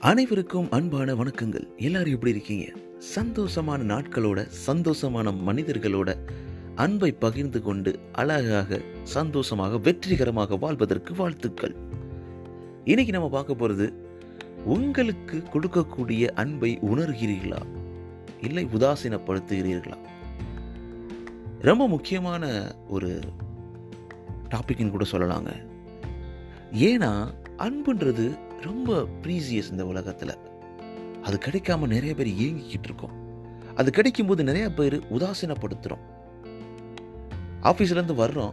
அனைவருக்கும் அன்பான வணக்கங்கள். எல்லாரும் எப்படி இருக்கீங்க? சந்தோஷமான நாட்களோட சந்தோஷமான மனிதர்களோட அன்பை பகிர்ந்து கொண்டு அழகாக சந்தோஷமாக வெற்றிகரமாக வாழ்வதற்கு வாழ்த்துக்கள். இன்னைக்கு நம்ம பார்க்க போறது உங்களுக்கு கொடுக்கக்கூடிய அன்பை உணர்கிறீர்களா? இல்லை உதாசீனப்படுத்துகிறீர்களா? ரொம்ப முக்கியமான ஒரு டாபிக்னு கூட சொல்லலாங்க. ஏன்னா அன்புன்றது ரொம்ப ப்ரீசியஸ் இந்த உலகத்தில். அது கிடைக்காம நிறைய பேர் ஏங்கிக்கிட்டு இருக்கோம். அது கிடைக்கும்போது நிறைய பேர் உதாசீனப்படுத்துகிறோம் ஆஃபீஸ்லேருந்து வர்றோம்.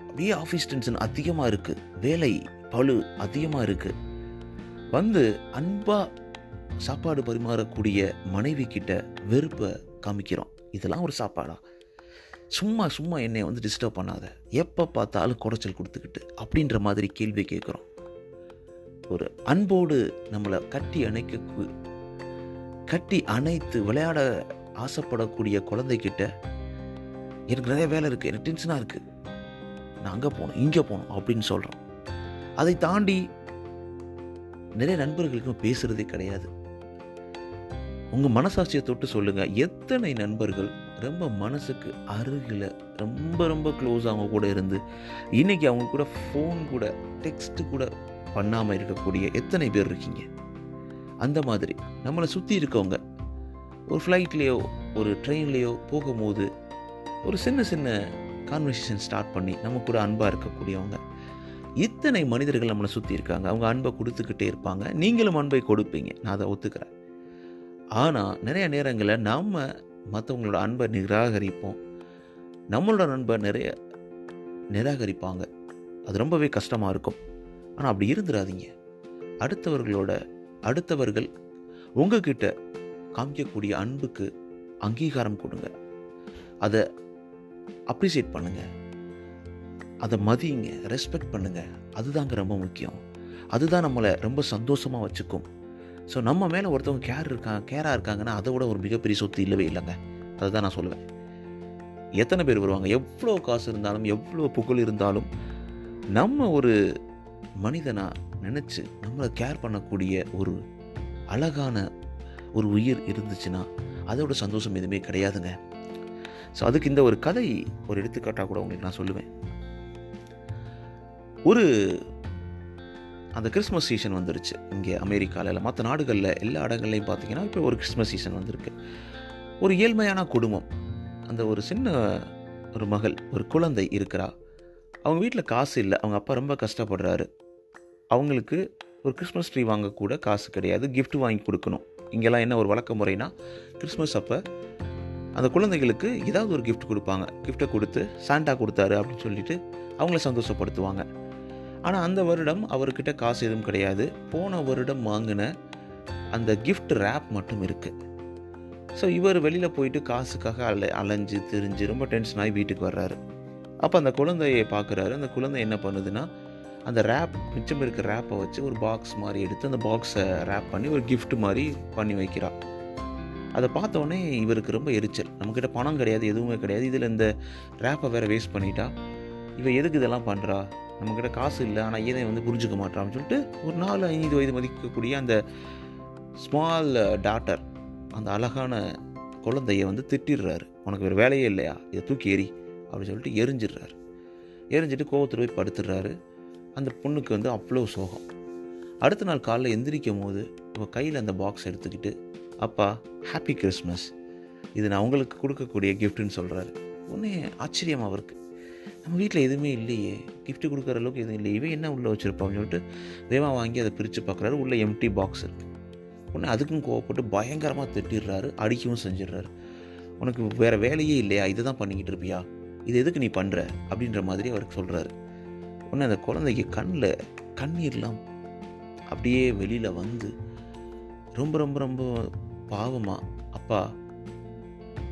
அப்படியே ஆஃபீஸ் டென்ஷன் அதிகமாக இருக்குது வேலை பழு அதிகமாக இருக்குது வந்து அன்பாக சாப்பாடு பரிமாறக்கூடிய மனைவி கிட்ட வெறுப்பை காமிக்கிறோம். இதெல்லாம் ஒரு சாப்பாடா? சும்மா சும்மா என்னை வந்து டிஸ்டர்ப் பண்ணாத. எப்போ பார்த்தாலும் குறைச்சல் கொடுத்துக்கிட்டு அப்படின்ற மாதிரி கேள்வி கேட்குறோம். ஒரு அன்போடு நம்மளை கட்டி அணைக்க கட்டி அணைத்து விளையாட ஆசைப்படக்கூடிய குழந்தைக்கிட்ட எனக்கு நிறைய வேலை இருக்குது எனக்கு டென்ஷனாக இருக்குது நான் அங்கே போகணும் இங்கே போகணும் அப்படின்னு சொல்கிறோம் அதை தாண்டி நிறைய நண்பர்களுக்கும் பேசுகிறதே கிடையாது. உங்கள் மனசாட்சியை தொட்டு சொல்லுங்கள் எத்தனை நண்பர்கள் ரொம்ப மனசுக்கு அருகில் ரொம்ப ரொம்ப க்ளோஸ் அவங்க கூட இருந்து இன்றைக்கி அவங்க கூட ஃபோன் கூட டெக்ஸ்ட்டு கூட பண்ணாமல் இருக்கக்கூடிய எத்தனை பேர் இருக்கீங்க? அந்த மாதிரி நம்மளை சுற்றி இருக்கவங்க ஒரு ஃப்ளைட்லேயோ ஒரு ட்ரெயின்லேயோ போகும்போது ஒரு சின்ன சின்ன கான்வர்சேஷன் ஸ்டார்ட் பண்ணி நம்ம கூட அன்பாக இருக்கக்கூடியவங்க இத்தனை மனிதர்கள் நம்மளை சுற்றி இருக்காங்க. அவங்க அன்பை கொடுத்துக்கிட்டே இருப்பாங்க. நீங்களும் அன்பை கொடுப்பீங்க. நான் அதை ஒத்துக்கிறேன். ஆனால் நிறைய நேரங்களில் நாம் மற்றவங்களோட அன்பை நிராகரிப்போம். நம்மளோட அன்பை நிறைய நிராகரிப்பாங்க. அது ரொம்பவே கஷ்டமாக இருக்கும். ஆனால் அப்படி இருந்துடாதீங்க அடுத்தவர்களோட அடுத்தவர்கள் உங்ககிட்ட காமிக்கக்கூடிய அன்புக்கு அங்கீகாரம் கொடுங்க. அதை அப்ரிசியேட் பண்ணுங்கள் அதை மதியுங்க ரெஸ்பெக்ட் பண்ணுங்கள் அதுதாங்க ரொம்ப முக்கியம். அதுதான் நம்மளை ரொம்ப சந்தோஷமாக வச்சுக்கும். ஸோ நம்ம மேலே ஒருத்தவங்க கேர் இருக்காங்க கேராக இருக்காங்கன்னா அதை விட ஒரு மிகப்பெரிய சொத்து இல்லவே இல்லைங்க. அதை தான் நான் சொல்லுவேன். எத்தனை பேர் வருவாங்க? எவ்வளோ காசு இருந்தாலும் எவ்வளோ புகழ் இருந்தாலும் நம்ம ஒரு மனிதனாக நினச்சி நம்மளை கேர் பண்ணக்கூடிய ஒரு அழகான ஒரு உயிர் இருந்துச்சுன்னா அதோட சந்தோஷம் எதுவுமே கிடையாதுங்க. ஸோ அதுக்கு இந்த ஒரு கதை ஒரு எடுத்துக்காட்டாக கூட உங்களுக்கு நான் சொல்லுவேன். ஒரு அந்த கிறிஸ்மஸ் சீசன் வந்துருச்சு. இங்கே அமெரிக்காவில் இல்லை மற்ற நாடுகளில் எல்லா இடங்கள்லையும் பார்த்தீங்கன்னா இப்போ ஒரு கிறிஸ்மஸ் சீசன் வந்திருக்கு. ஒரு ஏழ்மையான குடும்பம். அந்த ஒரு சின்ன ஒரு மகள் ஒரு குழந்தை இருக்கிறா. அவங்க வீட்டில் காசு இல்லை அவங்க அப்பா ரொம்ப கஷ்டப்படுறாரு. அவங்களுக்கு ஒரு கிறிஸ்மஸ் ட்ரீ வாங்கக்கூட காசு கிடையாது கிஃப்ட் வாங்கி கொடுக்கணும். இங்கெல்லாம் என்ன ஒரு வழக்க முறைனா கிறிஸ்மஸ் அப்போ அந்த குழந்தைகளுக்கு ஏதாவது ஒரு கிஃப்ட் கொடுப்பாங்க. கிஃப்ட்டை கொடுத்து சாண்டா கொடுத்தாரு அப்படின்னு சொல்லிட்டு அவங்கள சந்தோஷப்படுத்துவாங்க. ஆனால் அந்த வருடம் அவர்கிட்ட காசு எதுவும் கிடையாது. போன வருடம் வாங்கின அந்த கிஃப்ட் ரேப் மட்டும் இருக்குது ஸோ இவர் வெளியில் போயிட்டு காசுக்காக அலை அலைஞ்சு திரிஞ்சு ரொம்ப டென்ஷன் ஆகி வீட்டுக்கு வர்றாரு. அப்போ அந்த குழந்தையை பார்க்குறாரு. அந்த குழந்தை என்ன பண்ணுதுன்னா அந்த ரேப் மிச்சம் இருக்க ரேப்பை வச்சு ஒரு பாக்ஸ் மாதிரி எடுத்து அந்த பாக்ஸை ரேப் பண்ணி ஒரு கிஃப்ட் மாதிரி பண்ணி வைக்கிறா. அதை பார்த்தோன்னே இவருக்கு ரொம்ப எரிச்சல். நம்மக்கிட்ட பணம் கிடையாது எதுவுமே கிடையாது. இதில் இந்த ரேப்பை வேறு வேஸ்ட் பண்ணிட்டா. இவன் எதுக்கு இதெல்லாம் பண்ணுறா நம்மக்கிட்ட காசு இல்லை ஆனால் இதை வந்து புரிஞ்சுக்க மாட்டான்னு சொல்லிட்டு ஒரு நாலு ஐந்து வயது மதிக்கக்கூடிய அந்த ஸ்மால் டாட்டர் அந்த அழகான குழந்தைய வந்து திட்டிடுறாரு. உனக்கு வேறு வேலையே இல்லையா? இதை தூக்கி எறி அப்படின்னு சொல்லிட்டு எரிஞ்சிடுறாரு. எரிஞ்சிட்டு கோவத்தில் போய் படுத்துடுறாரு. அந்த பொண்ணுக்கு வந்து அவ்வளோ சோகம். அடுத்த நாள் காலைல எந்திரிக்கும் போது இவள் கையில் அந்த பாக்ஸ் எடுத்துக்கிட்டு அப்பா ஹாப்பி கிறிஸ்மஸ் இது நான் உங்களுக்கு கொடுக்கக்கூடிய கிஃப்ட்டுன்னு சொல்கிறாரு உடனே ஆச்சரியமாக அவருக்கு. நம்ம வீட்டில் எதுவுமே இல்லையே. கிஃப்ட் கொடுக்குற அளவுக்கு எதுவும் இல்லை இவன் என்ன உள்ளே வச்சுருப்பான்னு சொல்லிட்டு வேகமாக வாங்கி அதை பிரித்து பார்க்குறாரு உள்ளே எம்டி பாக்ஸ் இருக்குது உடனே அதுக்கும் கோவப்பட்டு பயங்கரமாக திட்டிடுறாரு. அடிக்கவும் செஞ்சிடுறாரு. உனக்கு வேறு வேலையே இல்லையா? இதை தான் பண்ணிக்கிட்டு இருப்பியா? இது எதுக்கு நீ பண்ணுற அப்படின்ற மாதிரி அவருக்கு சொல்கிறாரு உடனே அந்த குழந்தைக்கு கண்ணில் கண்ணீர்லாம் அப்படியே வெளியில் வந்து ரொம்ப ரொம்ப ரொம்ப பாவமாக அப்பா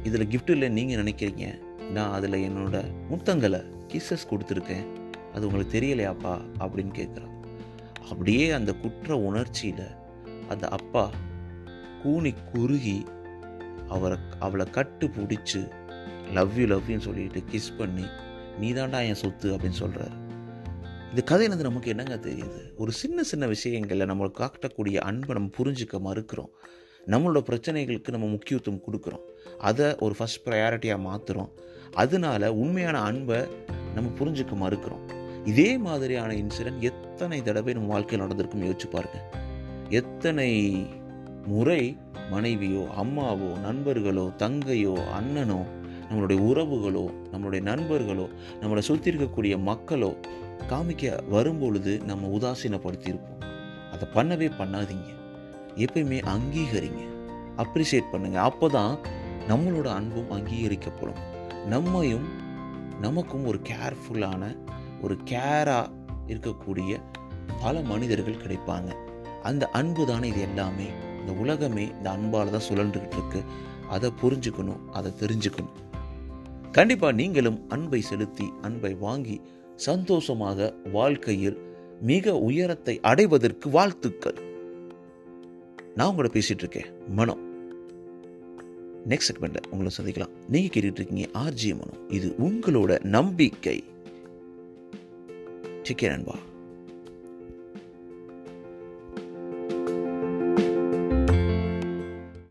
இதில் கிஃப்ட் இல்லை நீங்கள் நினைக்கிறீங்க. நான் அதில் என்னோட முத்தங்களை கிஸ்ஸஸ் கொடுத்துருக்கேன். அது உங்களுக்கு தெரியலையாப்பா? அப்படின்னு கேட்குறான் அப்படியே அந்த குற்ற உணர்ச்சியில் அந்த அப்பா கூனி குறுகி அவரை அவளை கட்டு பிடிச்சி லவ் யூ லவ்யூன்னு சொல்லிட்டு கிஸ் பண்ணி நீ தாண்டா என் சொத்து? அப்படின்னு சொல்கிறாரு இந்த கதையிலேருந்து நமக்கு என்னங்க தெரியுது? ஒரு சின்ன சின்ன விஷயங்களில் நம்மளுக்கு காட்டக்கூடிய அன்பை நம்ம புரிஞ்சிக்க மறுக்கிறோம். நம்மளோட பிரச்சனைகளுக்கு நம்ம முக்கியத்துவம் கொடுக்குறோம். அதை ஒரு ஃபஸ்ட் ப்ரையாரிட்டியாக மாற்றுறோம் அதனால உண்மையான அன்பை நம்ம புரிஞ்சுக்க மறுக்கிறோம். இதே மாதிரியான இன்சிடென்ட் எத்தனை தடவை நம்ம வாழ்க்கையில் நடந்திருக்கும் யோசிச்சு பாருங்க. எத்தனை முறை மனைவியோ அம்மாவோ நண்பர்களோ தங்கையோ அண்ணனோ நம்மளுடைய உறவுகளோ நம்மளுடைய நண்பர்களோ நம்மளை சுற்றி இருக்கக்கூடிய மக்களோ காமிக்க வரும்பொழுது நம்ம உதாசீனப்படுத்தியிருப்போம். அதை பண்ணவே பண்ணாதீங்க. எப்பயுமே அங்கீகரிங்க. அப்ரிஷியேட் பண்ணுங்க. அப்போ தான் நம்மளோட அன்பும் அங்கீகரிக்கப்படும். நம்மையும் நமக்கும் ஒரு கேர்ஃபுல்லான ஒரு கேராக இருக்கக்கூடிய பல மனிதர்கள் கிடைப்பாங்க. அந்த அன்பு தானே இது எல்லாமே. இந்த உலகமே இந்த அன்பால் தான் சுழன்றுக்கிட்டு இருக்கு அதை புரிஞ்சுக்கணும் அதை தெரிஞ்சுக்கணும். கண்டிப்பாக நீங்களும் அன்பை செலுத்தி அன்பை வாங்கி சந்தோஷமாக வாழ்க்கையில் மிக உயரத்தை அடைவதற்கு வாழ்த்துக்கள். நான் உங்களோட பேசிட்டு இருக்கேன். மனம் நெக்ஸ்ட் செக்மெண்ட்ல உங்களை சந்திக்கலாம். நீங்க கேட்டுட்டு இருக்கீங்க ஆர்ஜி மனம் இது உங்களோட நம்பிக்கை. சிக்கே நண்பா.